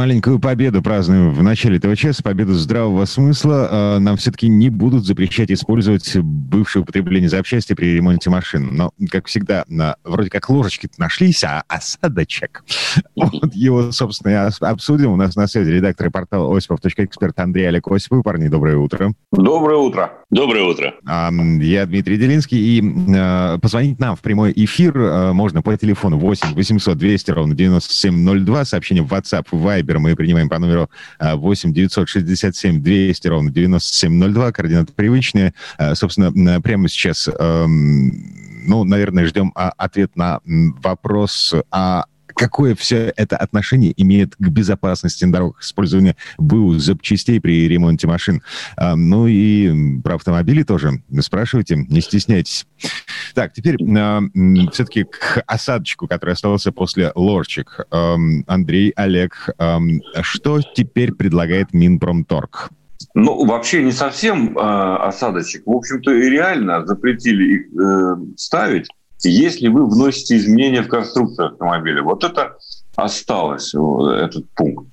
Маленькую победу празднуем в начале этого часа, победу здравого смысла. А, нам все-таки не будут запрещать использовать бывшее употребление запчасти при ремонте машин. Но, как всегда, вроде как ложечки нашлись, а осадочек. Вот его, собственно, и обсудим. У нас на связи редактор портала осипов.эксперт Андрей Олег Осипов. Парни, доброе утро. Доброе утро. Доброе утро. Я Дмитрий Делинский. И а, позвонить нам в прямой эфир а, можно по телефону 8 800 200 ровно 9702. Сообщение в WhatsApp, в Viber мы принимаем по номеру 8 967 200 ровно 9702. Координаты привычные. А, собственно, прямо сейчас, ну, наверное, ждем ответ на вопрос, а какое все это отношение имеет к безопасности на дорогах, использования БУ запчастей при ремонте машин. А, ну и про автомобили тоже спрашивайте, не стесняйтесь. Так, теперь а, все-таки к осадочку, который остался после лорчик. А, Андрей, Олег, а, что теперь предлагает Минпромторг? Ну, вообще не совсем э, осадочек. В общем-то, и реально запретили их э, ставить если вы вносите изменения в конструкцию автомобиля. Вот это осталось, этот пункт.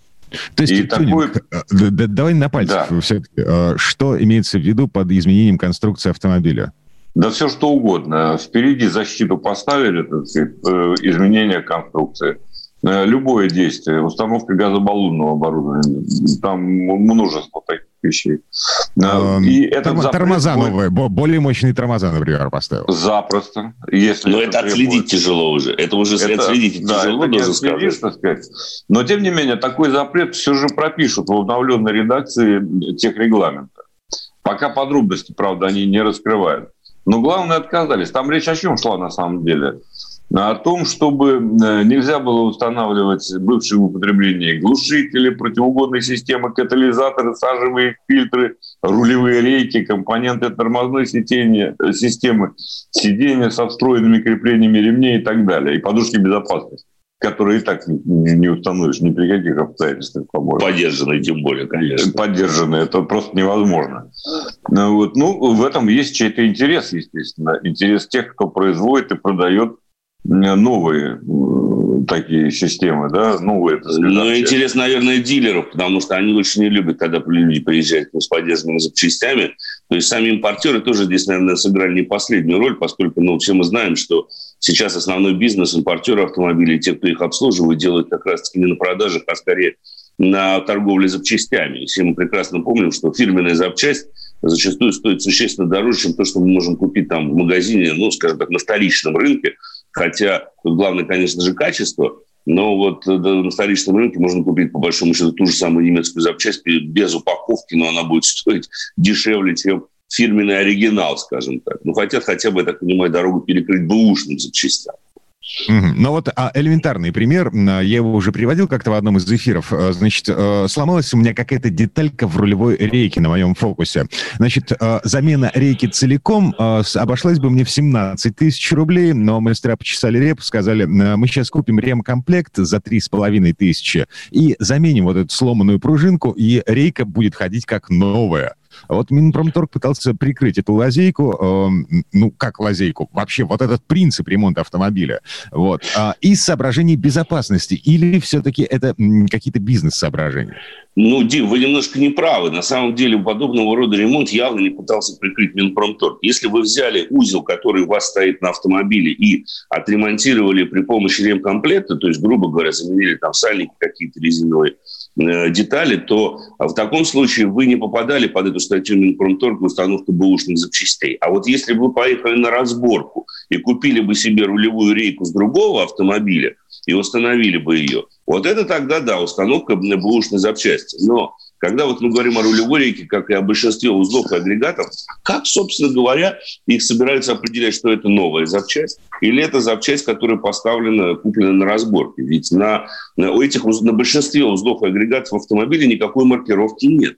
То есть, и такой... Э, давай на пальцах да. все-таки. Э, что имеется в виду под изменением конструкции автомобиля? Да все что угодно. Впереди защиту поставили, так сказать, э, изменение конструкции. Любое действие, установка газобаллонного оборудования, там множество таких вещей. Эм, и этот Торм, тормоза будет... новые, более мощные тормоза, например, поставил. Запросто. Если Но это, отследить тяжело уже. Это уже это, отследить да, тяжело, это должен сказать. сказать. Но, тем не менее, такой запрет все же пропишут в обновленной редакции тех регламента. Пока подробности, правда, они не раскрывают. Но главное отказались. Там речь о чем шла на самом деле? О том, чтобы э, нельзя было устанавливать бывшие в употреблении глушители, противоугонные системы, катализаторы, сажевые фильтры, рулевые рейки, компоненты тормозной сидения, э, системы, сидения со встроенными креплениями ремней и так далее, и подушки безопасности которые и так не, не установишь ни при каких обстоятельствах, по-моему. Поддержанные, тем более, конечно. Поддержанные, это просто невозможно. Ну, вот. ну, в этом есть чей-то интерес, естественно. Интерес тех, кто производит и продает новые э, такие системы, да, новые. Так сказать, ну, интерес, наверное, дилеров, потому что они очень не любят, когда люди приезжают с поддержанными запчастями. То есть сами импортеры тоже здесь, наверное, сыграли не последнюю роль, поскольку, ну, все мы знаем, что сейчас основной бизнес импортеров автомобилей, те, кто их обслуживает, делают как раз-таки не на продажах, а скорее на торговле запчастями. Все мы прекрасно помним, что фирменная запчасть зачастую стоит существенно дороже, чем то, что мы можем купить там в магазине, ну, скажем так, на столичном рынке, Хотя тут главное, конечно же, качество. Но вот э, на столичном рынке можно купить, по большому счету, ту же самую немецкую запчасть без упаковки, но она будет стоить дешевле, чем фирменный оригинал, скажем так. Ну, хотят хотя бы, я так понимаю, дорогу перекрыть бэушным запчастям. Ну вот а, элементарный пример, я его уже приводил как-то в одном из эфиров. Э, значит, э, сломалась у меня какая-то деталька в рулевой рейке на моем фокусе. Значит, э, замена рейки целиком обошлась бы мне в 17 тысяч рублей, но мастера почесали реп, сказали, мы сейчас купим ремкомплект за 3,5 тысячи и заменим вот эту сломанную пружинку, и рейка будет ходить как новая. Вот Минпромторг пытался прикрыть эту лазейку, э, ну, как лазейку, вообще вот этот принцип ремонта автомобиля, вот, э, из соображений безопасности, или все-таки это какие-то бизнес-соображения? Ну, Дим, вы немножко не правы. На самом деле подобного рода ремонт явно не пытался прикрыть Минпромторг. Если вы взяли узел, который у вас стоит на автомобиле, и отремонтировали при помощи ремкомплекта, то есть, грубо говоря, заменили там сальники какие-то резиновые, детали, то в таком случае вы не попадали под эту статью Минпромторга установка бэушных запчастей. А вот если бы вы поехали на разборку и купили бы себе рулевую рейку с другого автомобиля и установили бы ее, вот это тогда, да, установка бэушной запчасти. Но когда вот мы говорим о рулевой рейке, как и о большинстве узлов и агрегатов, как, собственно говоря, их собираются определять, что это новая запчасть или это запчасть, которая поставлена, куплена на разборке? Ведь на, на, у этих, на большинстве узлов и агрегатов в автомобиле никакой маркировки нет.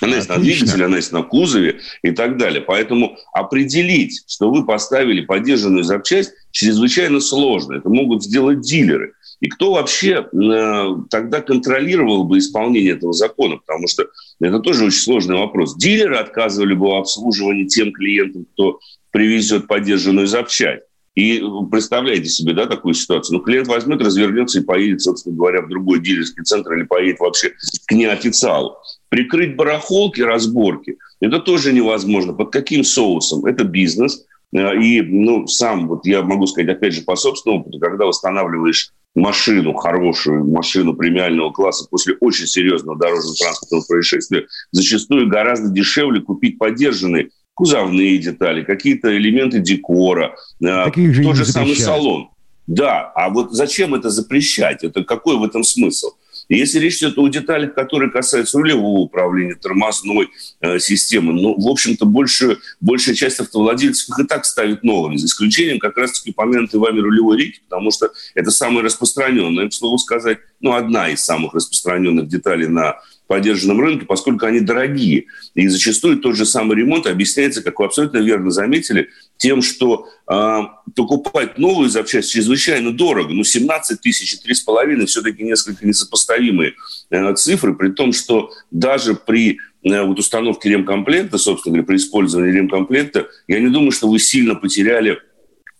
Она есть на двигателе, она есть на кузове и так далее. Поэтому определить, что вы поставили поддержанную запчасть, чрезвычайно сложно. Это могут сделать дилеры. И кто вообще э, тогда контролировал бы исполнение этого закона? Потому что это тоже очень сложный вопрос. Дилеры отказывали бы в обслуживании тем клиентам, кто привезет поддержанную запчасть. И представляете себе, да, такую ситуацию. Ну, клиент возьмет, развернется и поедет, собственно говоря, в другой дилерский центр или поедет вообще к неофициалу. Прикрыть барахолки, разборки – это тоже невозможно. Под каким соусом? Это бизнес. Э, и, ну, сам, вот я могу сказать, опять же, по собственному опыту, когда устанавливаешь машину, хорошую машину премиального класса после очень серьезного дорожно-транспортного происшествия, зачастую гораздо дешевле купить поддержанный кузовные детали, какие-то элементы декора, э, Таких же тот же самый салон. Да, а вот зачем это запрещать? Это какой в этом смысл? Если речь идет о деталях, которые касаются рулевого управления, тормозной э, системы, ну, в общем-то, больше, большая часть автовладельцев их и так ставит новыми, за исключением как раз-таки упомянутой вами рулевой рейки, потому что это самое распространенное, к слову сказать, ну, одна из самых распространенных деталей на поддержанном рынке, поскольку они дорогие. И зачастую тот же самый ремонт объясняется, как вы абсолютно верно заметили, тем, что э, покупать новую запчасть чрезвычайно дорого. Ну, 17 тысяч и 3,5 все-таки несколько несопоставимые э, цифры, при том, что даже при э, вот установке ремкомплекта, собственно говоря, при использовании ремкомплекта, я не думаю, что вы сильно потеряли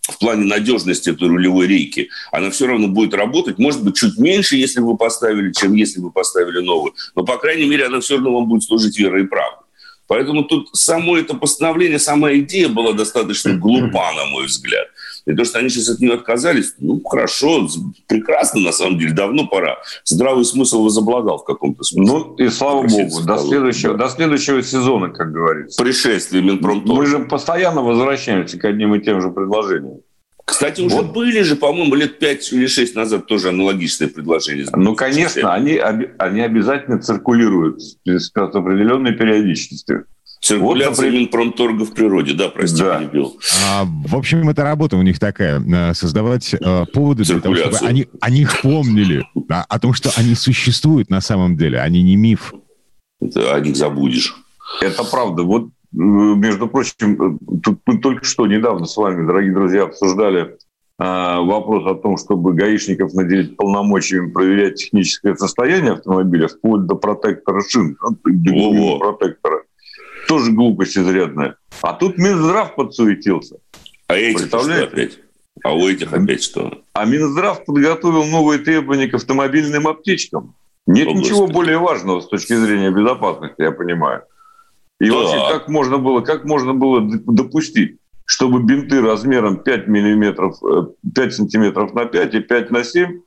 в плане надежности этой рулевой рейки, она все равно будет работать. Может быть, чуть меньше, если вы поставили, чем если вы поставили новую. Но, по крайней мере, она все равно вам будет служить верой и правдой. Поэтому тут само это постановление, сама идея была достаточно глупа, на мой взгляд. И то, что они сейчас от нее отказались, ну, хорошо, прекрасно, на самом деле, давно пора. Здравый смысл возобладал в каком-то смысле. Ну, и слава богу, до следующего, да. до следующего сезона, как говорится. Пришествие Минпромторга. Мы же постоянно возвращаемся к одним и тем же предложениям. Кстати, уже вот. были же, по-моему, лет 5 или 6 назад тоже аналогичные предложения. Ну, конечно, они, они обязательно циркулируют с определенной периодичностью. Циркуляция вот, например... Минпромторга в природе, да, прости, да. перебил. А, в общем, это работа у них такая, э, создавать э, поводы для того, чтобы они о них помнили, да, о том, что они существуют на самом деле, они не миф. Это о них забудешь. Это правда. Вот, между прочим, э, тут мы только что недавно с вами, дорогие друзья, обсуждали а, вопрос о том, чтобы гаишников наделить полномочиями проверять техническое состояние автомобиля вплоть до протектора шин, до протектора тоже глупость изрядная. А тут Минздрав подсуетился. А эти что опять? А у этих опять что? А Минздрав подготовил новые требования к автомобильным аптечкам. Нет О, ничего Господи. более важного с точки зрения безопасности, я понимаю. И да. вообще, как можно было, как можно было допустить, чтобы бинты размером 5 миллиметров, 5 э, сантиметров на 5 и 5 на 7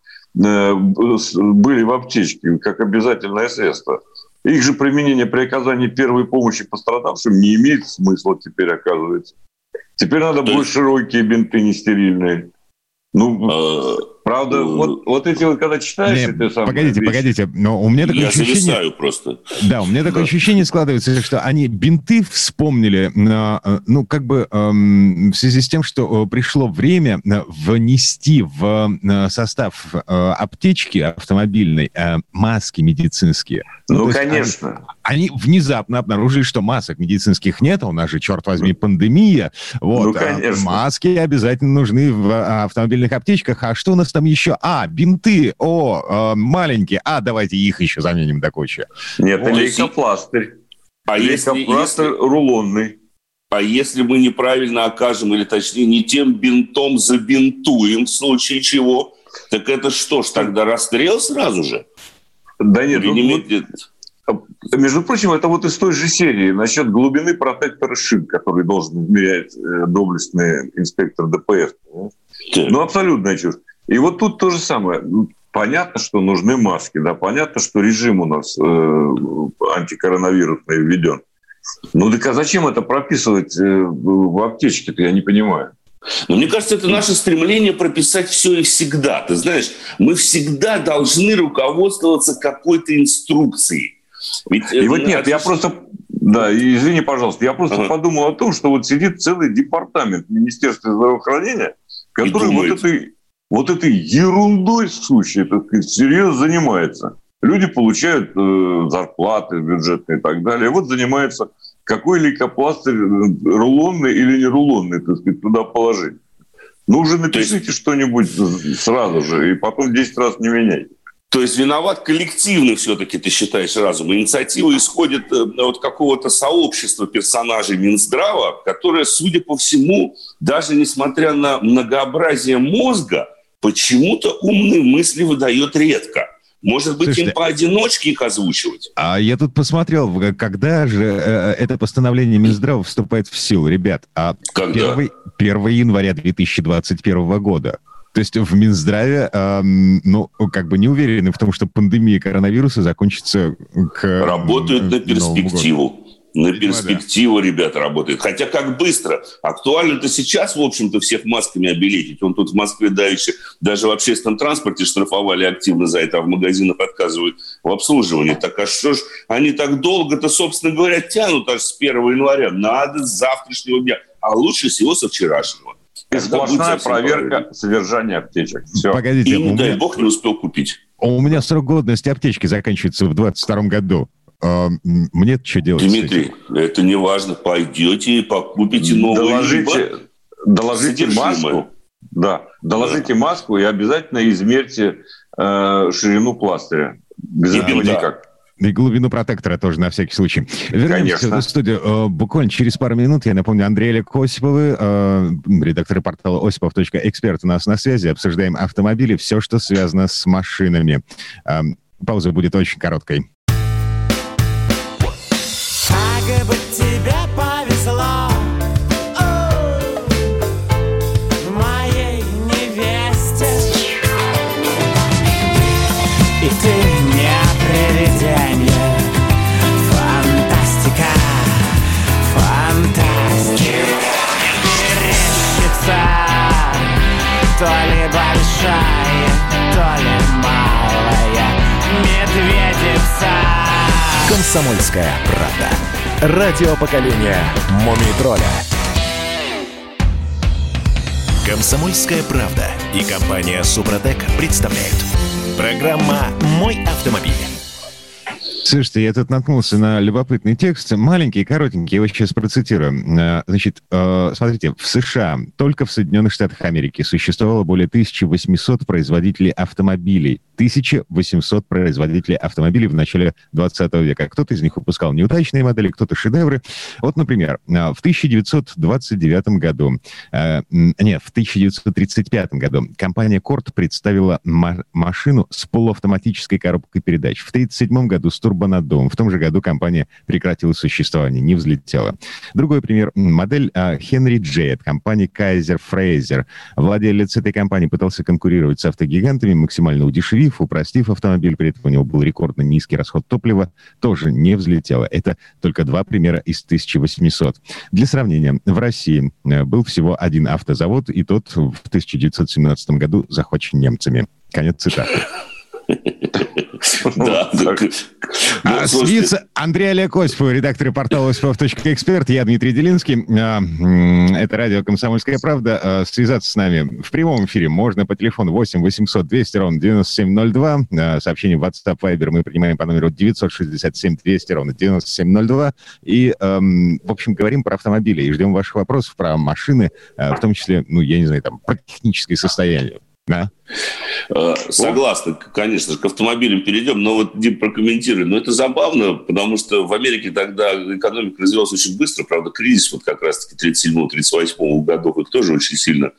э, были в аптечке, как обязательное средство. Их же применение при оказании первой помощи пострадавшим не имеет смысла теперь, оказывается. Теперь надо То больше широкие бинты, не стерильные. Ну, а, правда, ну, вот, вот эти вот, когда читаешь, не, это самое... Погодите, вещи, погодите, но у меня такое я ощущение... просто. Да, у меня такое да. ощущение складывается, что они бинты вспомнили, э, ну, как бы эм, в связи с тем, что э, пришло время э, внести в состав аптечки автомобильной маски медицинские. Ну, ну конечно. Они, они внезапно обнаружили, что масок медицинских нет, а у нас же, черт возьми, пандемия. Вот, ну, а конечно. маски обязательно нужны в автомобильных аптечках. А что у нас там еще? А, бинты, о, маленькие. А, давайте их еще заменим до кучи. Нет, вот. лейкопластырь. А лейкопластырь если, рулонный. А если мы неправильно окажем, или точнее не тем бинтом забинтуем, в случае чего, так это что ж, тогда расстрел сразу же? Да нет, ну, не вот, между прочим, это вот из той же серии насчет глубины протектора шин, который должен измерять э, доблестный инспектор ДПС. Ну, абсолютная чушь. И вот тут то же самое. Ну, понятно, что нужны маски, да, понятно, что режим у нас э, антикоронавирусный введен. Ну так а зачем это прописывать э, в аптечке-то, я не понимаю. Но мне кажется, это наше стремление прописать все и всегда. Ты знаешь, мы всегда должны руководствоваться какой-то инструкцией. Ведь и вот нет, я просто, да, извини, пожалуйста, я просто ага. подумал о том, что вот сидит целый департамент Министерства здравоохранения, который вот этой, вот этой ерундой сущей, так сказать, серьезно занимается. Люди получают э, зарплаты бюджетные и так далее. Вот занимаются какой лейкопластырь, э, рулонный или не рулонный, так сказать, туда положить. Ну, уже напишите есть... что-нибудь сразу же, и потом 10 раз не меняйте. То есть виноват коллективный все-таки, ты считаешь, разум. Инициатива исходит э, от какого-то сообщества персонажей Минздрава, которое, судя по всему, даже несмотря на многообразие мозга, почему-то умные мысли выдает редко. Может быть, Слушайте, им поодиночке их озвучивать? А я тут посмотрел, когда же э, это постановление Минздрава вступает в силу, ребят? А когда? 1, 1 января 2021 года. То есть в Минздраве, э, ну, как бы не уверены в том, что пандемия коронавируса закончится к Работают на перспективу. На перспективу, да. ребята, работает. Хотя как быстро. Актуально-то сейчас, в общем-то, всех масками обелетить. Он тут в Москве давеча даже в общественном транспорте штрафовали активно за это, а в магазинах отказывают в обслуживании. Так а что ж они так долго-то, собственно говоря, тянут аж с 1 января? Надо с завтрашнего дня. А лучше всего со вчерашнего. И сплошная проверка правильно. содержания аптечек. Все. Погодите, И, не дай бог, не успел купить. У меня срок годности аптечки заканчивается в 22 году. А, мне что делать? Дмитрий, это не важно. Пойдете и покупите новую. Доложите, доложите маску. Да, доложите да. маску и обязательно измерьте э, ширину пластыря. Без да, этого да. никак. И глубину протектора тоже на всякий случай. Вернемся Конечно. в студию. Э, буквально через пару минут, я напомню, Андрей Олег Осиповы, э, редактор портала осипов.эксперт у нас на связи. Обсуждаем автомобили, все, что связано с машинами. Э, пауза будет очень короткой. То ли большая, то ли малая медведица Комсомольская правда. Радио поколения Мумий тролля Комсомольская правда и компания Супротек представляют. Программа «Мой автомобиль» Слушайте, я тут наткнулся на любопытный текст, маленький, коротенький, я его сейчас процитирую. Э, значит, э, смотрите, в США, только в Соединенных Штатах Америки существовало более 1800 производителей автомобилей. 1800 производителей автомобилей в начале 20 века. Кто-то из них выпускал неудачные модели, кто-то шедевры. Вот, например, э, в 1929 году, нет, в 1935 году компания Корт представила машину с полуавтоматической коробкой передач. В 1937 году с Турбонадом. В том же году компания прекратила существование, не взлетела. Другой пример. Модель Хенри Джей от компании Kaiser Fraser. Владелец этой компании пытался конкурировать с автогигантами, максимально удешевив, упростив автомобиль. При этом у него был рекордно низкий расход топлива. Тоже не взлетела. Это только два примера из 1800. Для сравнения, в России э, был всего один автозавод, и тот в 1917 году захвачен немцами. Конец цитаты. Да. А, снится Андрей Олег Осипов, редактор портала осипов.эксперт. Я Дмитрий Делинский. А, это радио «Комсомольская правда». А, связаться с нами в прямом эфире можно по телефону 8 800 200 ровно 9702. Сообщение в WhatsApp Viber мы принимаем по номеру 967 200 ровно 9702. И, в общем, говорим про автомобили и ждем ваших вопросов про машины, в том числе, ну, я не знаю, там, про техническое состояние. Да. Э, согласна, конечно же, к автомобилям перейдем, но вот Дим прокомментируй. Но это забавно, потому что в Америке тогда экономика развивалась очень быстро, правда, кризис вот как раз-таки 37-38 годов их тоже очень сильно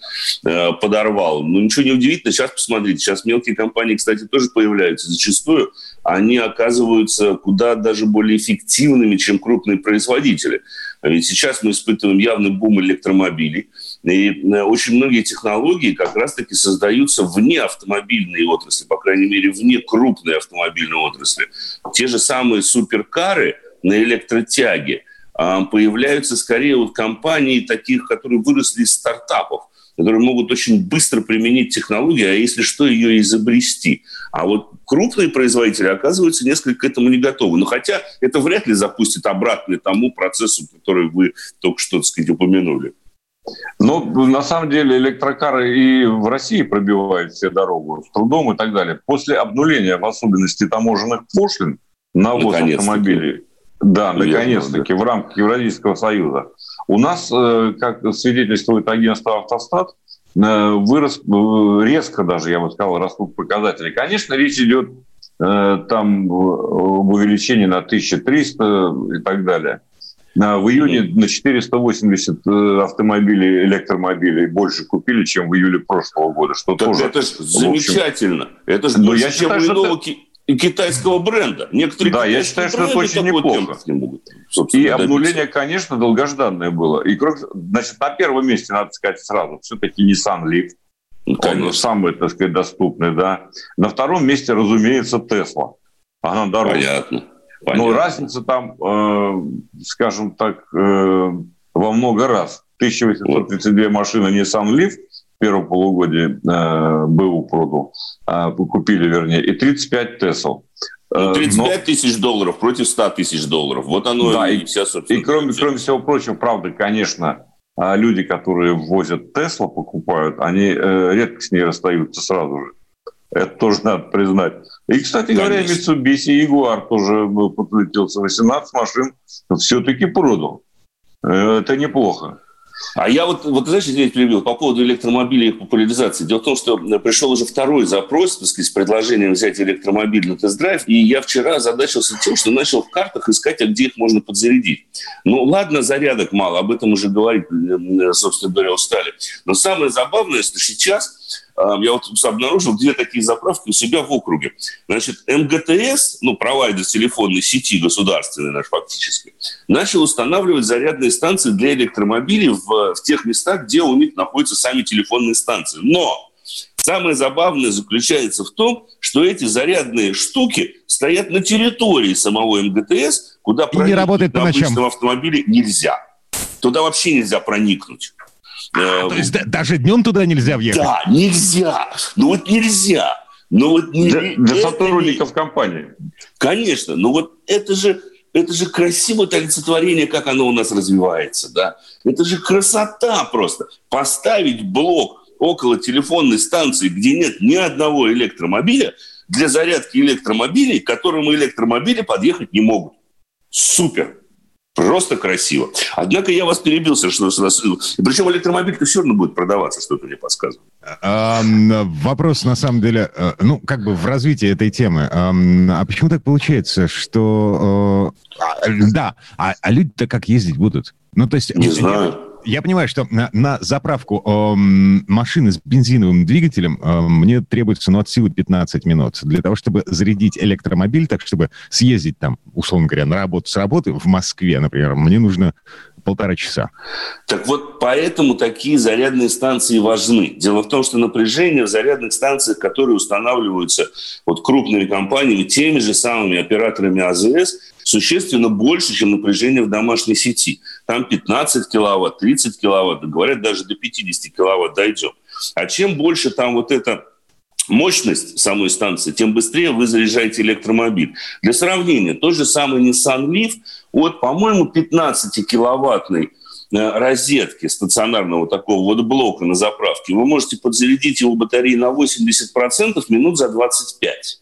э, подорвал. Но ничего не удивительно, сейчас посмотрите, сейчас мелкие компании, кстати, тоже появляются. Зачастую они оказываются куда даже более эффективными, чем крупные производители. Ведь сейчас мы испытываем явный бум электромобилей, и э, очень многие технологии как раз-таки создаются вне автомобильной отрасли, по крайней мере, вне крупной автомобильной отрасли. Те же самые суперкары на электротяге а, появляются скорее от компаний таких, которые выросли из стартапов которые могут очень быстро применить технологию, а если что, ее изобрести. А вот крупные производители оказываются несколько к этому не готовы. Но хотя это вряд ли запустит обратно тому процессу, который вы только что, так сказать, упомянули. Но на самом деле электрокары и в России пробивают все дорогу с трудом и так далее. После обнуления, в особенности таможенных пошлин на ввоз автомобилей, да, наконец-таки, в рамках Евразийского союза, у нас, э, как свидетельствует агентство «Автостат», э, вырос э, резко даже, я бы сказал, растут показатели. Конечно, речь идет там об увеличении на 1300 и так далее. В июне на 480 э, автомобилей, электромобилей больше купили, чем в июле прошлого года. Что так тоже, это же замечательно. Это же больше, я считаю, чем у иного это... китайского бренда. Некоторые да, я считаю, что это очень неплохо. Не могут, и обнуление, конечно, долгожданное было. И, значит, на первом месте, надо сказать сразу, все-таки Nissan Leaf. Конечно. Он самый, так сказать, доступный, да. На втором месте, разумеется, Tesla. Она дороже. Понятно. Понятно. Но разница там, э, скажем так, э, во много раз. 1832 машины Nissan Leaf в первом полугодии э, БУ продал, э, купили, вернее, и 35 Tesla. Ну, 35 э, Но... тысяч долларов против 100 тысяч долларов. Вот оно да, и, и вся, собственно. И кроме, кроме всего прочего, правда, конечно, а люди, которые возят Тесла, покупают, они э, редко с ней расстаются сразу же. Это тоже надо признать. И, кстати Конечно. говоря, Mitsubishi Jaguar тоже подлетелся. 18 машин все-таки продал. Э, это неплохо. А я вот, вот знаешь, здесь перебил, по поводу электромобилей и их популяризации. Дело в том, что пришел уже второй запрос, так сказать, с предложением взять электромобиль на тест-драйв, и я вчера задачился тем, что начал в картах искать, а где их можно подзарядить. Ну, ладно, зарядок мало, об этом уже говорить, собственно говоря, устали. Но самое забавное, что сейчас я вот обнаружил две такие заправки у себя в округе. Значит, МГТС, ну, провайдер телефонной сети государственной наш фактически, начал устанавливать зарядные станции для электромобилей в, в тех местах, где у них находятся сами телефонные станции. Но самое забавное заключается в том, что эти зарядные штуки стоят на территории самого МГТС, куда проникнуть на обычном автомобиле нельзя. Туда вообще нельзя проникнуть. А, то есть даже днем туда нельзя въехать? Да, нельзя. Ну вот нельзя. Ну вот не, для, для сотрудников не... компании. Конечно. Но вот это же это же красивое олицетворение, как оно у нас развивается, да. Это же красота просто. Поставить блок около телефонной станции, где нет ни одного электромобиля, для зарядки электромобилей, к которым электромобили подъехать не могут. Супер. Просто красиво. Однако я вас перебил совершенно. Причем электромобиль-то все равно будет продаваться, что-то мне подсказывает. А, вопрос, на самом деле, э, ну, как бы в развитии этой темы. А почему так получается, что... Э, да, а, а люди-то как ездить будут? Ну, то есть... Не знаю я понимаю, что на, на заправку э, машины с бензиновым двигателем э, мне требуется, ну, от силы 15 минут. Для того, чтобы зарядить электромобиль, так, чтобы съездить там, условно говоря, на работу с работы в Москве, например, мне нужно полтора часа. Так вот, поэтому такие зарядные станции важны. Дело в том, что напряжение в зарядных станциях, которые устанавливаются вот крупными компаниями, теми же самыми операторами АЗС, существенно больше, чем напряжение в домашней сети. Там 15 киловатт, 30 киловатт, говорят, даже до 50 киловатт дойдем. А чем больше там вот это мощность самой станции, тем быстрее вы заряжаете электромобиль. Для сравнения, тот же самый Nissan Leaf от, по-моему, 15-киловаттной э, розетки стационарного такого вот блока на заправке, вы можете подзарядить его батареи на 80% минут за 25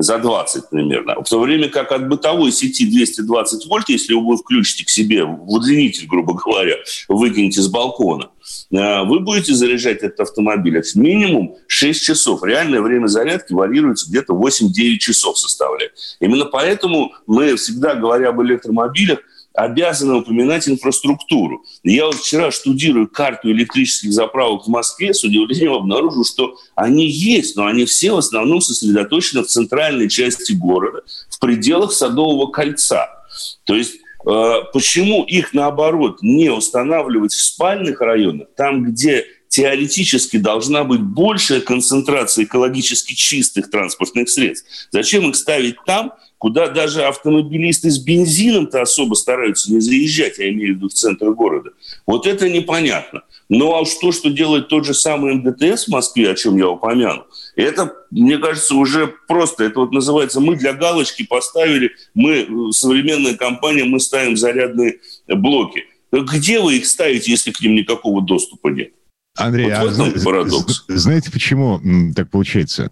за 20 примерно. В то время как от бытовой сети 220 вольт, если вы включите к себе в удлинитель, грубо говоря, выкинете с балкона, э, вы будете заряжать этот автомобиль минимум 6 часов. Реальное время зарядки варьируется где-то 8-9 часов составляет. Именно поэтому мы всегда, говоря об электромобилях, обязаны упоминать инфраструктуру. Я вот вчера, штудирую карту электрических заправок в Москве, с удивлением обнаружил, что они есть, но они все в основном сосредоточены в центральной части города, в пределах Садового кольца. То есть э, почему их, наоборот, не устанавливать в спальных районах, там, где теоретически должна быть большая концентрация экологически чистых транспортных средств. Зачем их ставить там, куда даже автомобилисты с бензином-то особо стараются не заезжать, я имею в виду в центр города. Вот это непонятно. Ну а уж то, что делает тот же самый МДТС в Москве, о чем я упомянул, это, мне кажется, уже просто, это вот называется, мы для галочки поставили, мы, современная компания, мы ставим зарядные блоки. где вы их ставите, если к ним никакого доступа нет? Андрей, вот а парадокс. знаете, почему так получается?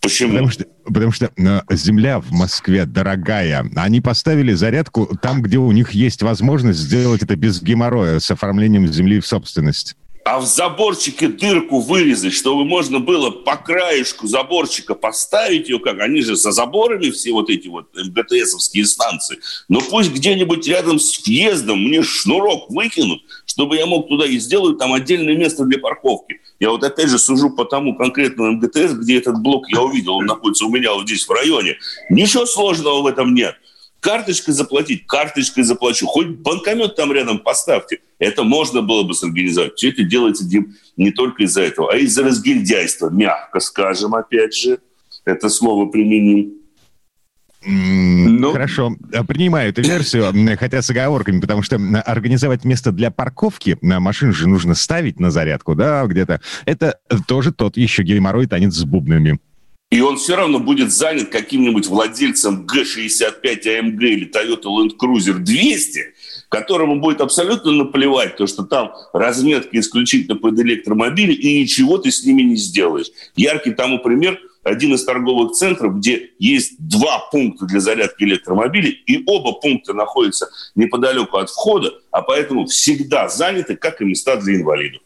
Почему? Потому что, потому что э, земля в Москве дорогая. Они поставили зарядку там, где у них есть возможность сделать это без геморроя, с оформлением земли в собственность а в заборчике дырку вырезать, чтобы можно было по краешку заборчика поставить ее, как они же за заборами все вот эти вот МГТСовские станции. Но пусть где-нибудь рядом с въездом мне шнурок выкинут, чтобы я мог туда и сделать там отдельное место для парковки. Я вот опять же сужу по тому конкретному МГТС, где этот блок я увидел, он находится у меня вот здесь в районе. Ничего сложного в этом нет карточкой заплатить, карточкой заплачу. Хоть банкомет там рядом поставьте. Это можно было бы сорганизовать. Все это делается, Дим, не только из-за этого, а из-за разгильдяйства. Мягко скажем, опять же, это слово применим. Ну, Хорошо, принимаю эту версию, хотя с оговорками, потому что организовать место для парковки, на машин же нужно ставить на зарядку, да, где-то. Это тоже тот еще геморрой танец с бубнами. И он все равно будет занят каким-нибудь владельцем Г-65 AMG или Toyota Land Cruiser 200, которому будет абсолютно наплевать, то, что там разметка исключительно под электромобили, и ничего ты с ними не сделаешь. Яркий тому пример – один из торговых центров, где есть два пункта для зарядки электромобилей, и оба пункта находятся неподалеку от входа, а поэтому всегда заняты, как и места для инвалидов.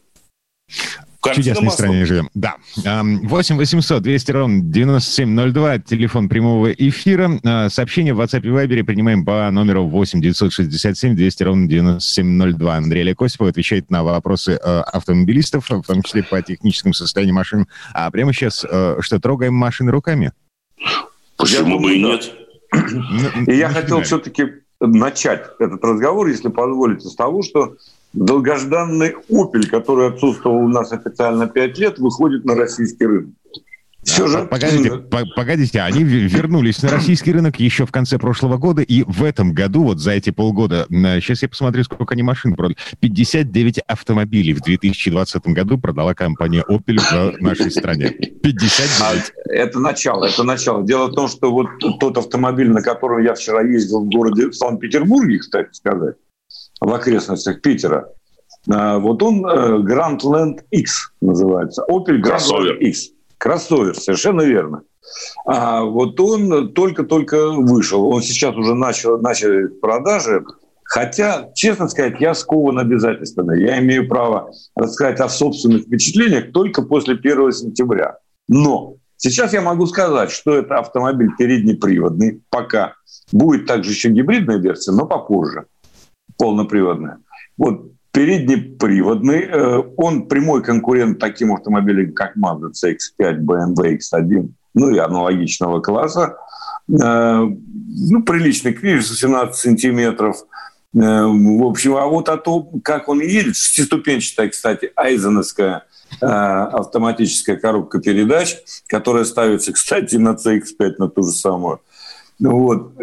В чудесной маслом. стране живем. Да. 8 800 200 ровно 9702, телефон прямого эфира. А, сообщение в WhatsApp и Viber принимаем по номеру 8 967 200 ровно 9702. Андрей Лекосипов отвечает на вопросы э, автомобилистов, в том числе по техническому состоянию машин. А прямо сейчас э, что, трогаем машины руками? Почему бы и нет? Ну, и я хотел все-таки начать этот разговор, если позволите, с того, что долгожданный «Опель», который отсутствовал у нас официально 5 лет, выходит на российский рынок. Все же... Погодите, погодите, они вернулись на российский рынок еще в конце прошлого года, и в этом году, вот за эти полгода, сейчас я посмотрю, сколько они машин продали. 59 автомобилей в 2020 году продала компания Opel в нашей стране. 59. А это начало, это начало. Дело в том, что вот тот автомобиль, на котором я вчера ездил в городе Санкт-Петербурге, кстати сказать, в окрестностях Питера. А, вот он э, Grand Land X называется. Opel Grand Land X. Кроссовер, совершенно верно. А вот он только-только вышел. Он сейчас уже начал, начали продажи. Хотя, честно сказать, я скован обязательствами. Я имею право рассказать о собственных впечатлениях только после 1 сентября. Но сейчас я могу сказать, что это автомобиль переднеприводный пока. Будет также еще гибридная версия, но попозже полноприводная. Вот переднеприводный, э, он прямой конкурент таким автомобилям, как Mazda CX-5, BMW X1, ну и аналогичного класса. Э, ну, приличный кризис, 17 сантиметров. Э, в общем, а вот о том, как он едет, шестиступенчатая, кстати, айзеновская автоматическая коробка передач, которая ставится, кстати, на CX-5, на ту же самую. Вот.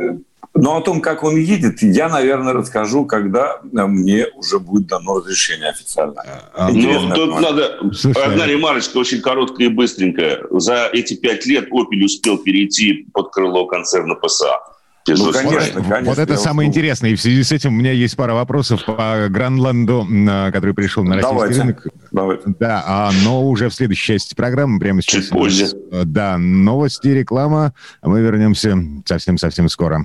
Но о том, как он едет, я, наверное, расскажу, когда мне уже будет дано разрешение официально. А, ну, тут надо... Слушай, одна ремарочка очень короткая и быстренькая. За эти пять лет Opel успел перейти под крыло концерна ПСА. Ну, конечно, конечно. Вот это самое интересное. И в связи с этим у меня есть пара вопросов по Гранланду, который пришел на российский Давайте. рынок. Давайте. Да, а, но уже в следующей части программы, прямо сейчас. Чуть позже. Да, новости, реклама. Мы вернемся совсем-совсем скоро.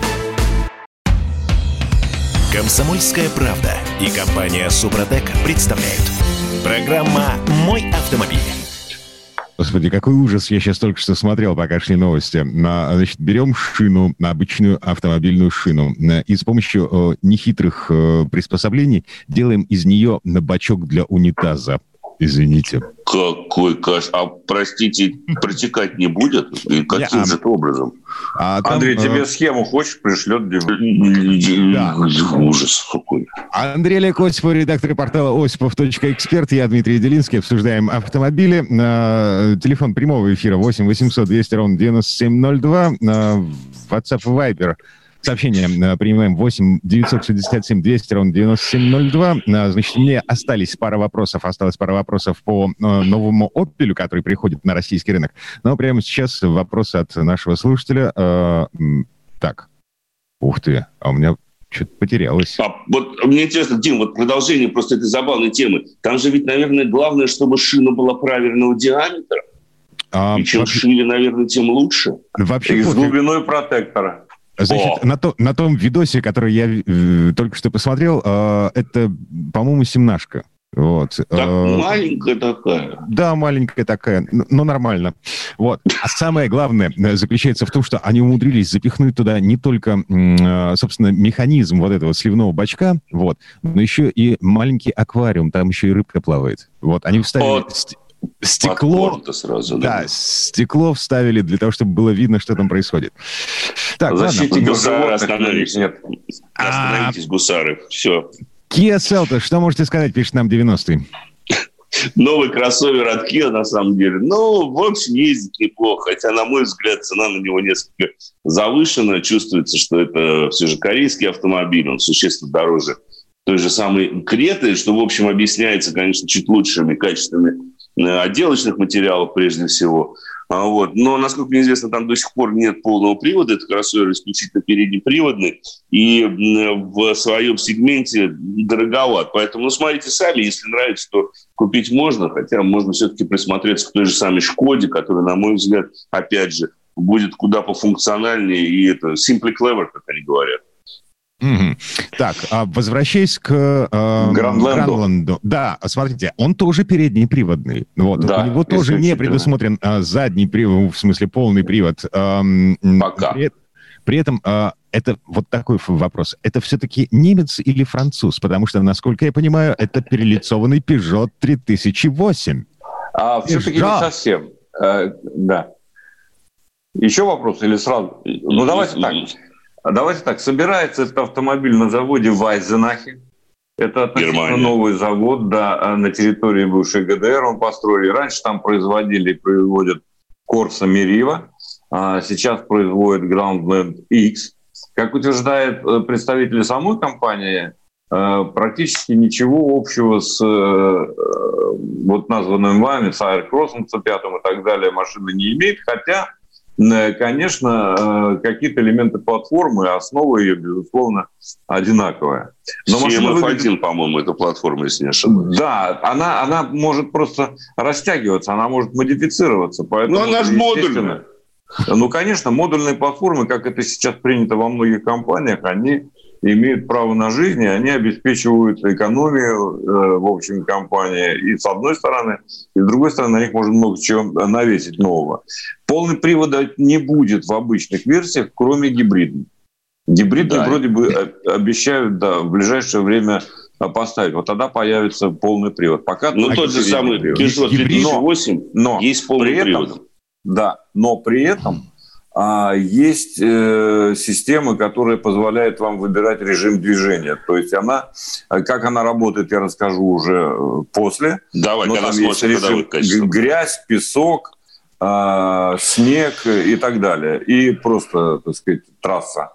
Комсомольская правда и компания Супротек представляют. Программа «Мой автомобиль». Господи, какой ужас! Я сейчас только что смотрел, пока шли новости. Значит, берем шину, обычную автомобильную шину, и с помощью э, нехитрых э, приспособлений делаем из нее на бачок для унитаза. Извините. Какой каш... А, простите, протекать не будет? И каким же это образом? А там, Андрей, тебе схему хочешь, пришлет? Да. Ужас какой. Андрей Олег Осипов, редактор портала осипов.эксперт. Я Дмитрий Делинский. Обсуждаем автомобили. Телефон прямого эфира 8 800 200 ровно 9702. WhatsApp Viber Сообщение э, принимаем 8 967 200 ровно 9702. Э, значит, мне остались пара вопросов, осталось пара вопросов по э, новому Opel, который приходит на российский рынок. Но прямо сейчас вопрос от нашего слушателя. Так, ух ты, а у меня что-то потерялось. А, вот мне интересно, Дим, вот продолжение просто этой забавной темы. Там же ведь, наверное, главное, чтобы шина была правильного диаметра. А, и чем вообще... шире, наверное, тем лучше. Вообще, и с глубиной протектора. Значит, на, то, на том видосе, который я э, только что посмотрел, э, это, по-моему, семнашка. Вот. Так э, маленькая такая. Да, маленькая такая, но нормально. Вот. А самое главное э, заключается в том, что они умудрились запихнуть туда не только, собственно, механизм вот этого сливного бачка, вот, но еще и маленький аквариум, там еще и рыбка плавает. Вот, они вставили... Вот стекло, сразу, да. да, стекло вставили для того, чтобы было видно, что там происходит. Так, Защитите ладно. Гусары, остановитесь. Нет. Остановитесь, а... гусары. Все. Kia Celta, что можете сказать, пишет нам 90-й. Новый кроссовер от Kia, на самом деле. Ну, в общем, ездит неплохо. Хотя, на мой взгляд, цена на него несколько завышена. Чувствуется, что это все же корейский автомобиль. Он существенно дороже той же самой Креты, что, в общем, объясняется, конечно, чуть лучшими качествами отделочных материалов прежде всего. А вот. Но, насколько мне известно, там до сих пор нет полного привода. Это кроссовер исключительно переднеприводный. И в своем сегменте дороговат. Поэтому, ну, смотрите сами. Если нравится, то купить можно. Хотя можно все-таки присмотреться к той же самой «Шкоде», которая, на мой взгляд, опять же, будет куда пофункциональнее. И это simply clever, как они говорят. Угу. Так, а возвращаясь к э, Гранленду. Да, смотрите, он тоже переднеприводный. Вот, да, у него тоже не предусмотрен э, задний привод, в смысле полный привод. Э, Пока. При, при этом э, это вот такой вопрос. Это все-таки немец или француз? Потому что, насколько я понимаю, это перелицованный Peugeot 3008. А все-таки не совсем. Э, да. Еще вопрос или сразу? Ну, давайте так. А давайте так, собирается этот автомобиль на заводе в Айзенахе. Это относительно Германия. новый завод, да, а на территории бывшей ГДР он построили. Раньше там производили и производят Корса Мерива, а сейчас производят Groundland X. Как утверждает э, представители самой компании, э, практически ничего общего с э, вот названным вами, с Аэркроссом, C5 и так далее машины не имеет, хотя конечно, э, какие-то элементы платформы, основа ее, безусловно, одинаковая. Но CMF1, выглядит... по-моему, эта платформа, если не ошибаюсь. Да, она, она может просто растягиваться, она может модифицироваться. Поэтому, Но она же модульная. Ну, конечно, модульные платформы, как это сейчас принято во многих компаниях, они имеют право на жизнь, и они обеспечивают экономию э, в общем компании. И с одной стороны, и с другой стороны, на них можно много чего навесить нового. Полный привода не будет в обычных версиях, кроме гибридных. Гибридные да. вроде бы обещают да, в ближайшее время поставить. Вот тогда появится полный привод. Пока ну, тот же самый Peugeot 2008 но, но есть полный привод. Да, но при этом а есть э, система, которая позволяет вам выбирать режим движения. То есть она, как она работает, я расскажу уже э, после. Давай, Но когда есть режим грязь, песок, э, снег и так далее. И просто, так сказать, трасса.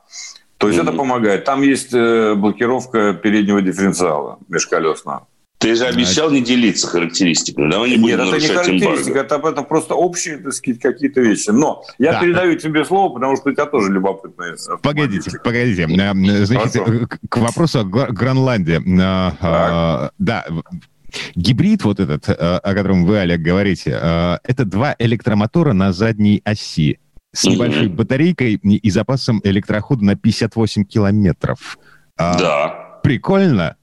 То есть mm-hmm. это помогает. Там есть э, блокировка переднего дифференциала межколесного. Ты же обещал не делиться характеристиками. Давай не будем Нет, это не характеристика, это, это просто общие, так сказать, какие-то вещи. Но я да. передаю тебе слово, потому что у тебя тоже любопытные... Погодите, погодите. Э, значит, Хорошо. к вопросу о Гранланде. Э, э, да, Гибрид вот этот, о котором вы, Олег, говорите, это два электромотора на задней оси с небольшой батарейкой и запасом электрохода на 58 километров. Да. Прикольно.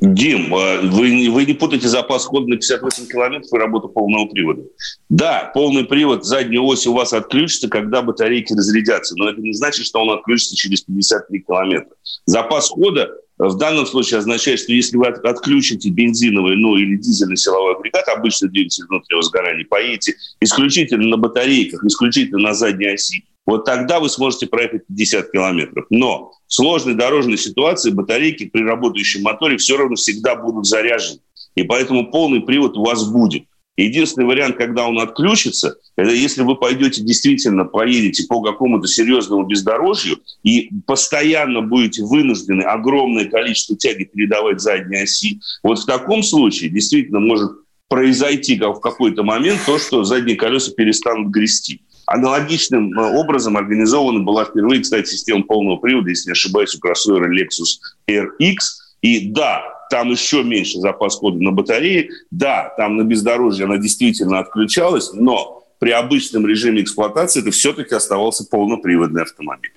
Дим, э, вы, вы не путайте запас хода на 58 километров и работу полного привода. Да, полный привод задней оси у вас отключится, когда батарейки разрядятся, но это не значит, что он отключится через 53 километра. Запас хода в данном случае означает, что если вы отключите бензиновый, ну или дизельный силовой агрегат, обычный двигатель внутреннего сгорания, поедете исключительно на батарейках, исключительно на задней оси, Вот тогда вы сможете проехать 50 километров. Но в сложной дорожной ситуации батарейки при работающем моторе все равно всегда будут заряжены. И поэтому полный привод у вас будет. Единственный вариант, когда он отключится, это если вы пойдете действительно, поедете по какому-то серьезному бездорожью и постоянно будете вынуждены огромное количество тяги передавать задней оси, вот в таком случае действительно может произойти в какой-то момент то, что задние колеса перестанут грести. Аналогичным э, образом организована была впервые, кстати, система полного привода, если не ошибаюсь, у кроссовера Lexus RX. И да, там еще меньше запас хода на батарее. Да, там на бездорожье она действительно отключалась, но при обычном режиме эксплуатации это все-таки оставался полноприводный автомобиль.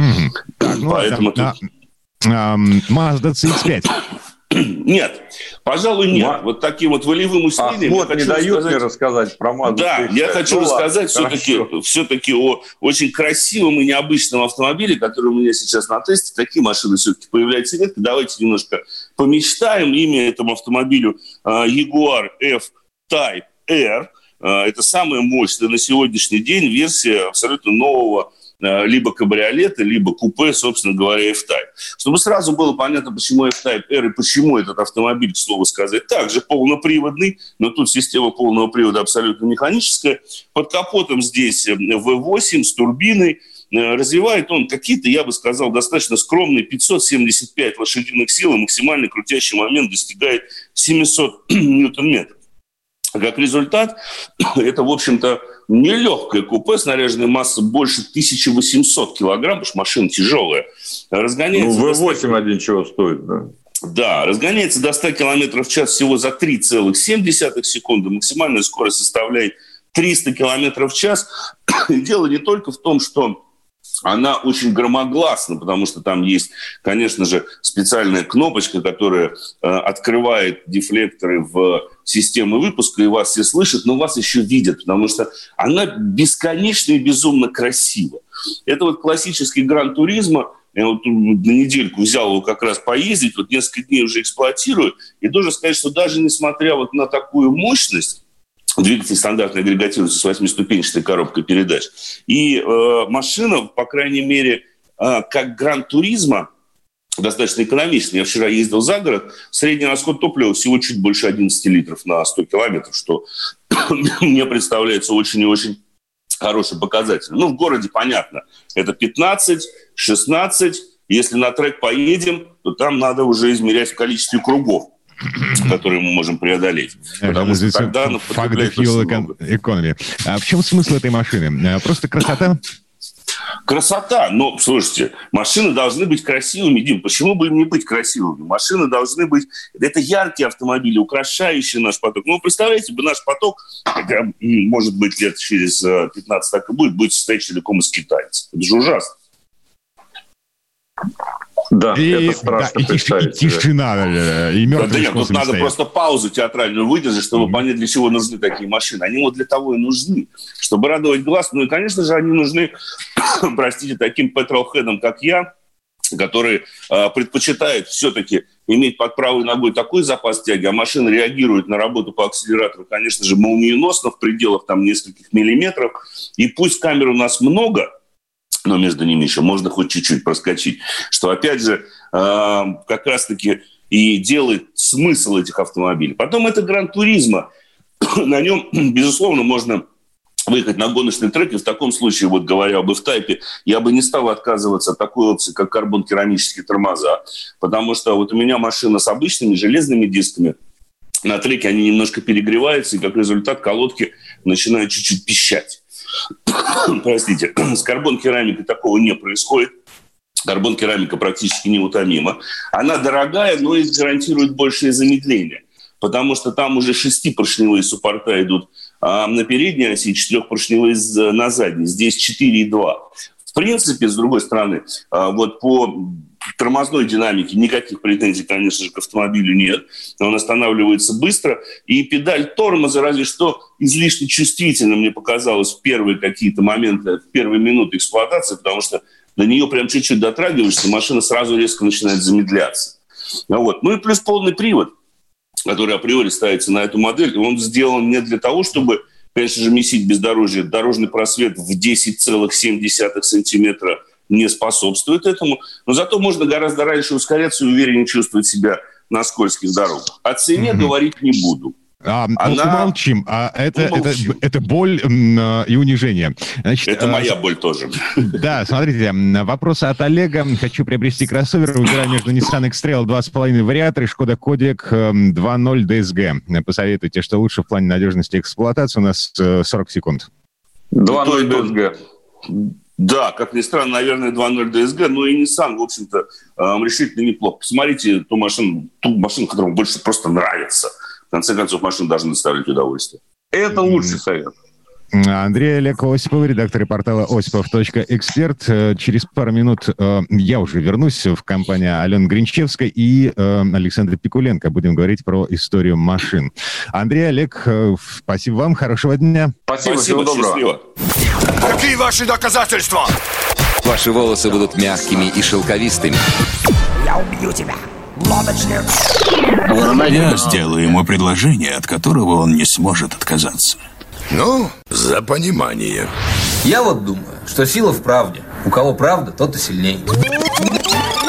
Mm-hmm. Так, ну, Поэтому да, тут... Да, Mazda CX-5. Нет, пожалуй, нет. Вот таким вот волевым усилием... А, вот не дают сказать... мне рассказать про Mazda Да, я хочу ну, рассказать все-таки, все-таки о очень красивом и необычном автомобиле, который у меня сейчас на тесте. Такие машины все-таки появляются редко. Давайте немножко помечтаем. Имя этому автомобилю а, Jaguar F-Type R. А, это самая мощная на сегодняшний день версия абсолютно нового либо кабриолеты, либо купе, собственно говоря, F-Type. Чтобы сразу было понятно, почему F-Type R и почему этот автомобиль, к слову сказать, также полноприводный, но тут система полного привода абсолютно механическая. Под капотом здесь V8 с турбиной, э, развивает он какие-то, я бы сказал, достаточно скромные 575 лошадиных сил, и максимальный крутящий момент достигает 700 ньютон-метров. Как результат, это, в общем-то, нелегкое купе, снаряженная масса больше 1800 килограмм, потому что машина тяжелая. Разгоняется ну, V8 100... один чего стоит, да? Да, разгоняется до 100 км в час всего за 3,7 секунды. Максимальная скорость составляет 300 км в час. дело не только в том, что она очень громогласна, потому что там есть, конечно же, специальная кнопочка, которая э, открывает дефлекторы в систему выпуска, и вас все слышат, но вас еще видят, потому что она бесконечно и безумно красива. Это вот классический гран-туризма, я вот на недельку взял его как раз поездить, вот несколько дней уже эксплуатирую, и должен сказать, что даже несмотря вот на такую мощность, Двигатель стандартно агрегатируется с восьмиступенчатой коробкой передач. И э, машина, по крайней мере, э, как гран-туризма, достаточно экономичная. Я вчера ездил за город, средний расход топлива всего чуть больше 11 литров на 100 километров, что мне представляется очень и очень хороший показатель. Ну, в городе, понятно, это 15, 16. Если на трек поедем, то там надо уже измерять в количестве кругов которые мы можем преодолеть. Потому что тогда Факт fuel economy. А в чем смысл этой машины? А, просто красота? Красота. Но, слушайте, машины должны быть красивыми. Дим, почему бы им не быть красивыми? Машины должны быть... Это яркие автомобили, украшающие наш поток. Ну, представляете, бы наш поток, может быть, лет через 15 э, так и будет, будет состоять целиком из китайцев. Это же ужасно. Да, и, это страшно да, представить. И, тишина, э, и мертвый да, нет, тут надо стоят. просто паузу театральную выдержать, чтобы mm-hmm. понять, для чего нужны такие машины. Они вот для того и нужны, чтобы радовать глаз. Ну и, конечно же, они нужны, простите, таким петролхедам, как я, который э, предпочитает все-таки иметь под правой ногой такой запас тяги, а машина реагирует на работу по акселератору, конечно же, молниеносно в пределах там нескольких миллиметров. И пусть камер у нас много – но между ними еще можно хоть чуть-чуть проскочить. Что, опять же, э, как раз-таки и делает смысл этих автомобилей. Потом это гран-туризма. На нем, безусловно, можно выехать на гоночный трек, и в таком случае, вот говоря об F-Type, я бы не стал отказываться от такой опции, как карбон-керамические тормоза, потому что вот у меня машина с обычными железными дисками, на треке они немножко перегреваются, и как результат колодки начинают чуть-чуть пищать. Простите, с карбон-керамикой такого не происходит. Карбон-керамика практически неутомима. Она дорогая, но и гарантирует большее замедление, потому что там уже шестипоршневые суппорта идут а на передней оси, четырехпоршневые на задней. Здесь 4,2. В принципе, с другой стороны, а, вот по тормозной динамики никаких претензий, конечно же, к автомобилю нет. Он останавливается быстро. И педаль тормоза разве что излишне чувствительно мне показалось в первые какие-то моменты, в первые минуты эксплуатации, потому что до нее прям чуть-чуть дотрагиваешься, машина сразу резко начинает замедляться. Вот. Ну и плюс полный привод, который априори ставится на эту модель, он сделан не для того, чтобы конечно же, месить бездорожье, дорожный просвет в 10,7 сантиметра не способствует этому. Но зато можно гораздо раньше ускоряться и увереннее чувствовать себя на скользких дорогах. О цене mm-hmm. говорить не буду. А, Она... Умолчим. А это, это, это боль а, и унижение. Значит, это а, моя боль тоже. Да, смотрите, вопрос от Олега. Хочу приобрести кроссовер. Выбираю между Nissan X-Trail 2.5 вариатор и Skoda Kodiaq 2.0 DSG. Посоветуйте, что лучше в плане надежности эксплуатации. У нас 40 э, секунд. 2.0 DSG. Да, как ни странно, наверное, 2.0 DSG, но и Nissan, в общем-то, решительно неплохо. Посмотрите ту машину, ту машину, которая больше просто нравится – в конце концов, машины должны доставлять удовольствие. Это лучший совет. Андрей Олег Осипов, редактор портала осипов.эксперт. Э, через пару минут э, я уже вернусь в компанию Алены Гринчевской и э, Александра Пикуленко. Будем говорить про историю машин. Андрей Олег, спасибо вам, хорошего дня. Спасибо, спасибо всего доброго. Какие ваши доказательства? Ваши волосы будут мягкими и шелковистыми. Я убью тебя лодочник. Я сделаю ему предложение, от которого он не сможет отказаться. Ну, за понимание. Я вот думаю, что сила в правде. У кого правда, тот и сильней.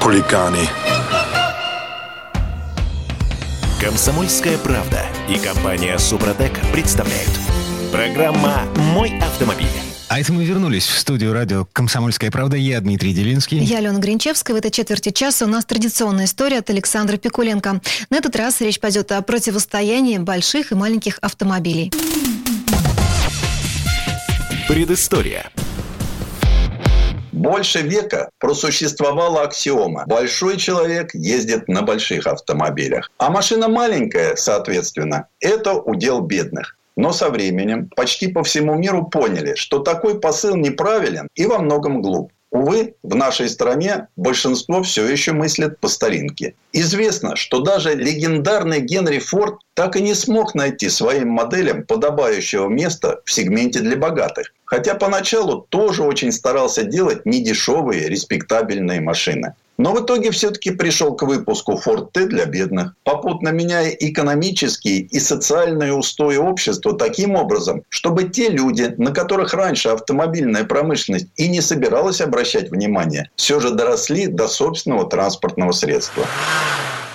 хулиганы. Комсомольская правда и компания Супротек представляют. Программа «Мой автомобиль». А это мы вернулись в студию радио «Комсомольская правда». Я Дмитрий Делинский. Я Алена Гринчевская. В этой четверти часа у нас традиционная история от Александра Пикуленко. На этот раз речь пойдет о противостоянии больших и маленьких автомобилей. Предыстория. Больше века просуществовала аксиома. Большой человек ездит на больших автомобилях. А машина маленькая, соответственно, это удел бедных. Но со временем почти по всему миру поняли, что такой посыл неправилен и во многом глуп. Увы, в нашей стране большинство все еще мыслит по старинке. Известно, что даже легендарный Генри Форд так и не смог найти своим моделям подобающего места в сегменте для богатых. Хотя поначалу тоже очень старался делать недешевые, респектабельные машины. Но в итоге все-таки пришел к выпуску Ford T для бедных, попутно меняя экономические и социальные устои общества таким образом, чтобы те люди, на которых раньше автомобильная промышленность и не собиралась обращать внимание, все же доросли до собственного транспортного средства.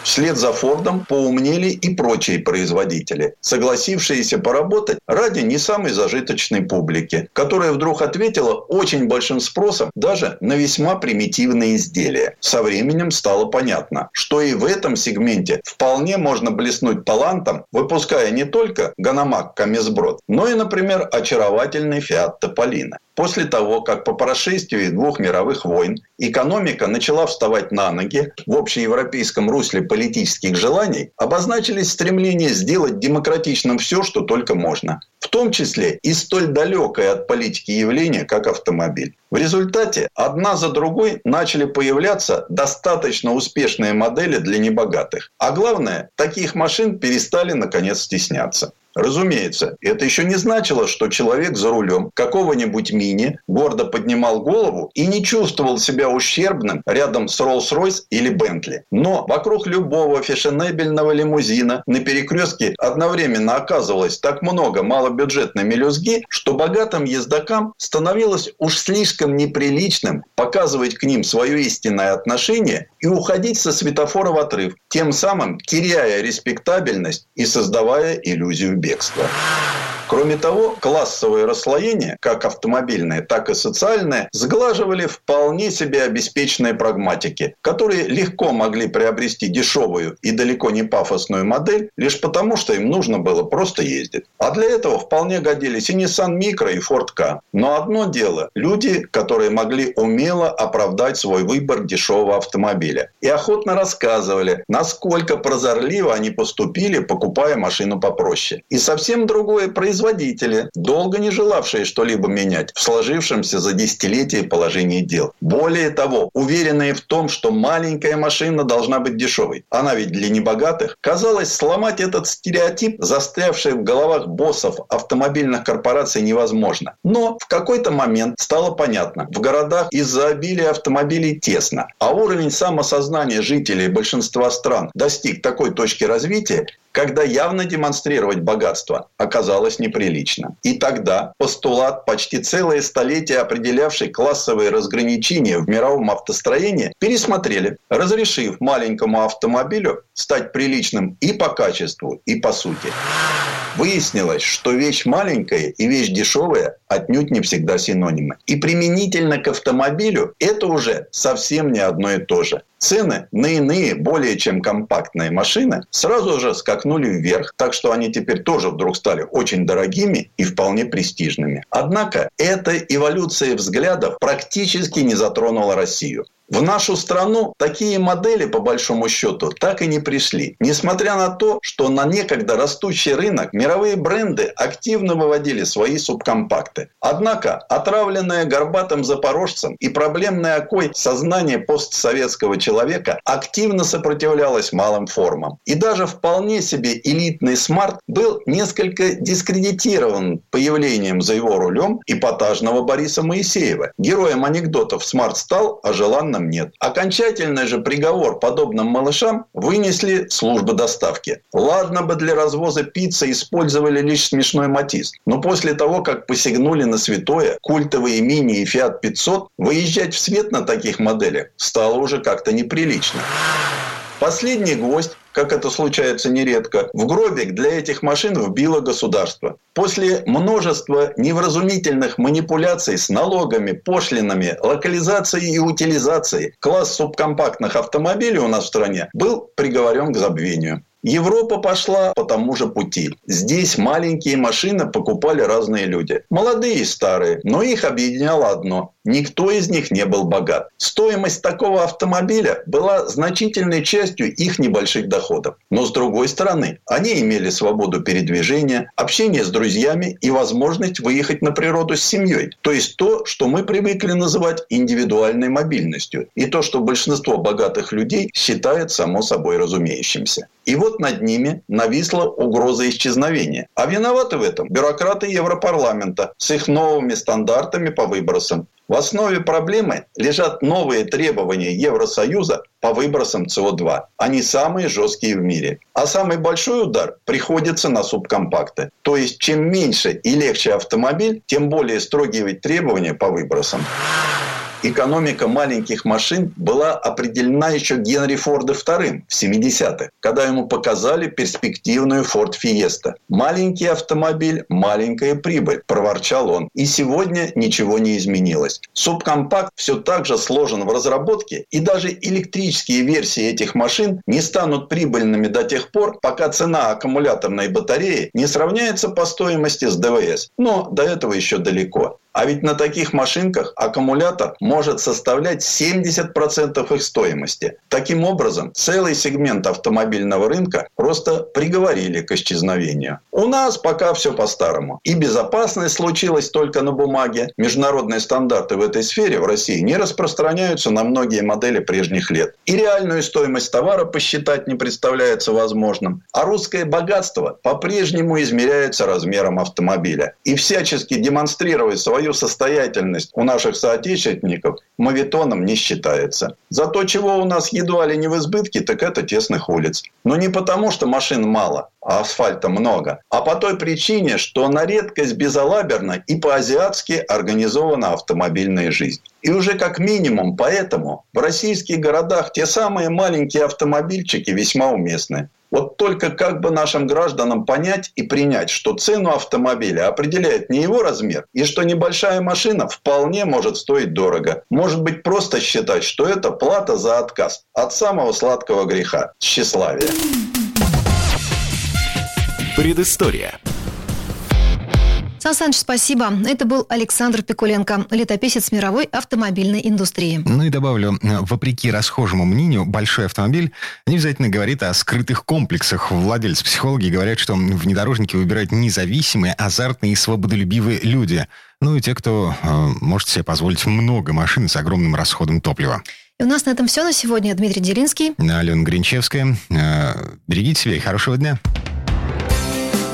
Вслед за Фордом поумнели и прочие производители, согласившиеся поработать ради не самой зажиточной публики, которая вдруг ответила очень большим спросом даже на весьма примитивные изделия. Со временем стало понятно, что и в этом сегменте вполне можно блеснуть талантом, выпуская не только Hanomag Kommissbrot, но и, например, очаровательный Fiat Topolino. После того, как по прошествии двух мировых войн экономика начала вставать на ноги в общеевропейском русле политических желаний, обозначились стремления сделать демократичным все, что только можно. В том числе и столь далекое от политики явление, как автомобиль. В результате одна за другой начали появляться достаточно успешные модели для небогатых. А главное, таких машин перестали наконец стесняться. Разумеется, это еще не значило, что человек за рулем какого-нибудь мини гордо поднимал голову и не чувствовал себя ущербным рядом с Rolls-Royce или Бентли. Но вокруг любого фешенебельного лимузина на перекрестке одновременно оказывалось так много малобюджетной мелюзги, что богатым ездокам становилось уж слишком неприличным показывать к ним свое истинное отношение и уходить со светофора в отрыв, тем самым теряя респектабельность и создавая иллюзию бегства. Кроме того, классовое расслоение, как автомобильное, так и социальное, сглаживали вполне себе обеспеченные прагматики, которые легко могли приобрести дешевую и далеко не пафосную модель лишь потому, что им нужно было просто ездить. А для этого вполне годились и Nissan Micro, и Ford Ka. Но одно дело – люди, которые могли умело оправдать свой выбор дешевого автомобиля. И охотно рассказывали, насколько прозорливо они поступили, покупая машину попроще. И совсем другое производство производители, долго не желавшие что-либо менять в сложившемся за десятилетия положении дел. Более того, уверенные в том, что маленькая машина должна быть дешевой. Она ведь для небогатых. Казалось, сломать этот стереотип, застрявший в головах боссов автомобильных корпораций, невозможно. Но в какой-то момент стало понятно, в городах из-за обилия автомобилей тесно, а уровень самосознания жителей большинства стран достиг такой точки развития, когда явно демонстрировать богатство оказалось неприлично. И тогда постулат, почти целое столетие определявший классовые разграничения в мировом автостроении, пересмотрели, разрешив маленькому автомобилю стать приличным и по качеству, и по сути. Выяснилось, что вещь маленькая и вещь дешевая отнюдь не всегда синонимы. И применительно к автомобилю это уже совсем не одно и то же. Цены на иные, более чем компактные машины сразу же скакнули вверх, так что они теперь тоже вдруг стали очень дорогими и вполне престижными. Однако эта эволюция взглядов практически не затронула Россию. В нашу страну такие модели, по большому счету, так и не пришли. Несмотря на то, что на некогда растущий рынок мировые бренды активно выводили свои субкомпакты. Однако, отравленное горбатым запорожцем и проблемное окой сознание постсоветского человека активно сопротивлялось малым формам. И даже вполне себе элитный смарт был несколько дискредитирован появлением за его рулем эпатажного Бориса Моисеева. Героем анекдотов смарт стал, а желанно данным нет. Окончательный же приговор подобным малышам вынесли службы доставки. Ладно бы для развоза пиццы использовали лишь смешной матиз. Но после того, как посягнули на святое, культовые мини и Fiat 500, выезжать в свет на таких моделях стало уже как-то неприлично. Последний гвоздь как это случается нередко, в гробик для этих машин вбило государство. После множества невразумительных манипуляций с налогами, пошлинами, локализацией и утилизацией класс субкомпактных автомобилей у нас в стране был приговорен к забвению. Европа пошла по тому же пути. Здесь маленькие машины покупали разные люди. Молодые и старые. Но их объединяло одно. Никто из них не был богат. Стоимость такого автомобиля была значительной частью их небольших доходов. Но с другой стороны, они имели свободу передвижения, общение с друзьями и возможность выехать на природу с семьей. То есть то, что мы привыкли называть индивидуальной мобильностью. И то, что большинство богатых людей считает само собой разумеющимся. И вот над ними нависла угроза исчезновения. А виноваты в этом бюрократы Европарламента с их новыми стандартами по выбросам. В основе проблемы лежат новые требования Евросоюза по выбросам СО2. Они самые жесткие в мире. А самый большой удар приходится на субкомпакты. То есть, чем меньше и легче автомобиль, тем более строгие требования по выбросам экономика маленьких машин была определена еще Генри Форда II в 70-х, когда ему показали перспективную Ford Fiesta. Маленький автомобиль, маленькая прибыль, проворчал он. И сегодня ничего не изменилось. Субкомпакт все так же сложен в разработке, и даже электрические версии этих машин не станут прибыльными до тех пор, пока цена аккумуляторной батареи не сравняется по стоимости с ДВС. Но до этого еще далеко. А ведь на таких машинках аккумулятор может составлять 70% их стоимости. Таким образом, целый сегмент автомобильного рынка просто приговорили к исчезновению. У нас пока все по-старому. И безопасность случилась только на бумаге. Международные стандарты в этой сфере в России не распространяются на многие модели прежних лет. И реальную стоимость товара посчитать не представляется возможным. А русское богатство по-прежнему измеряется размером автомобиля. И всячески демонстрировать свою свою состоятельность у наших соотечественников мавитоном не считается. Зато чего у нас едва ли не в избытке, так это тесных улиц. Но не потому, что машин мало, асфальта много, а по той причине, что на редкость безалаберно и по-азиатски организована автомобильная жизнь. И уже как минимум поэтому в российских городах те самые маленькие автомобильчики весьма уместны. Вот только как бы нашим гражданам понять и принять, что цену автомобиля определяет не его размер, и что небольшая машина вполне может стоить дорого. Может быть, просто считать, что это плата за отказ от самого сладкого греха – тщеславия. Предыстория. Сан Саныч, спасибо. Это был Александр Пикуленко, летописец мировой автомобильной индустрии. Ну и добавлю, вопреки расхожему мнению, большой автомобиль не обязательно говорит о скрытых комплексах. Владельцы-психологи говорят, что внедорожники выбирают независимые, азартные и свободолюбивые люди. Ну и те, кто э, может себе позволить много машин с огромным расходом топлива. И у нас на этом все на сегодня. Дмитрий Делинский. Алена Гринчевская. Э, берегите себя и хорошего дня.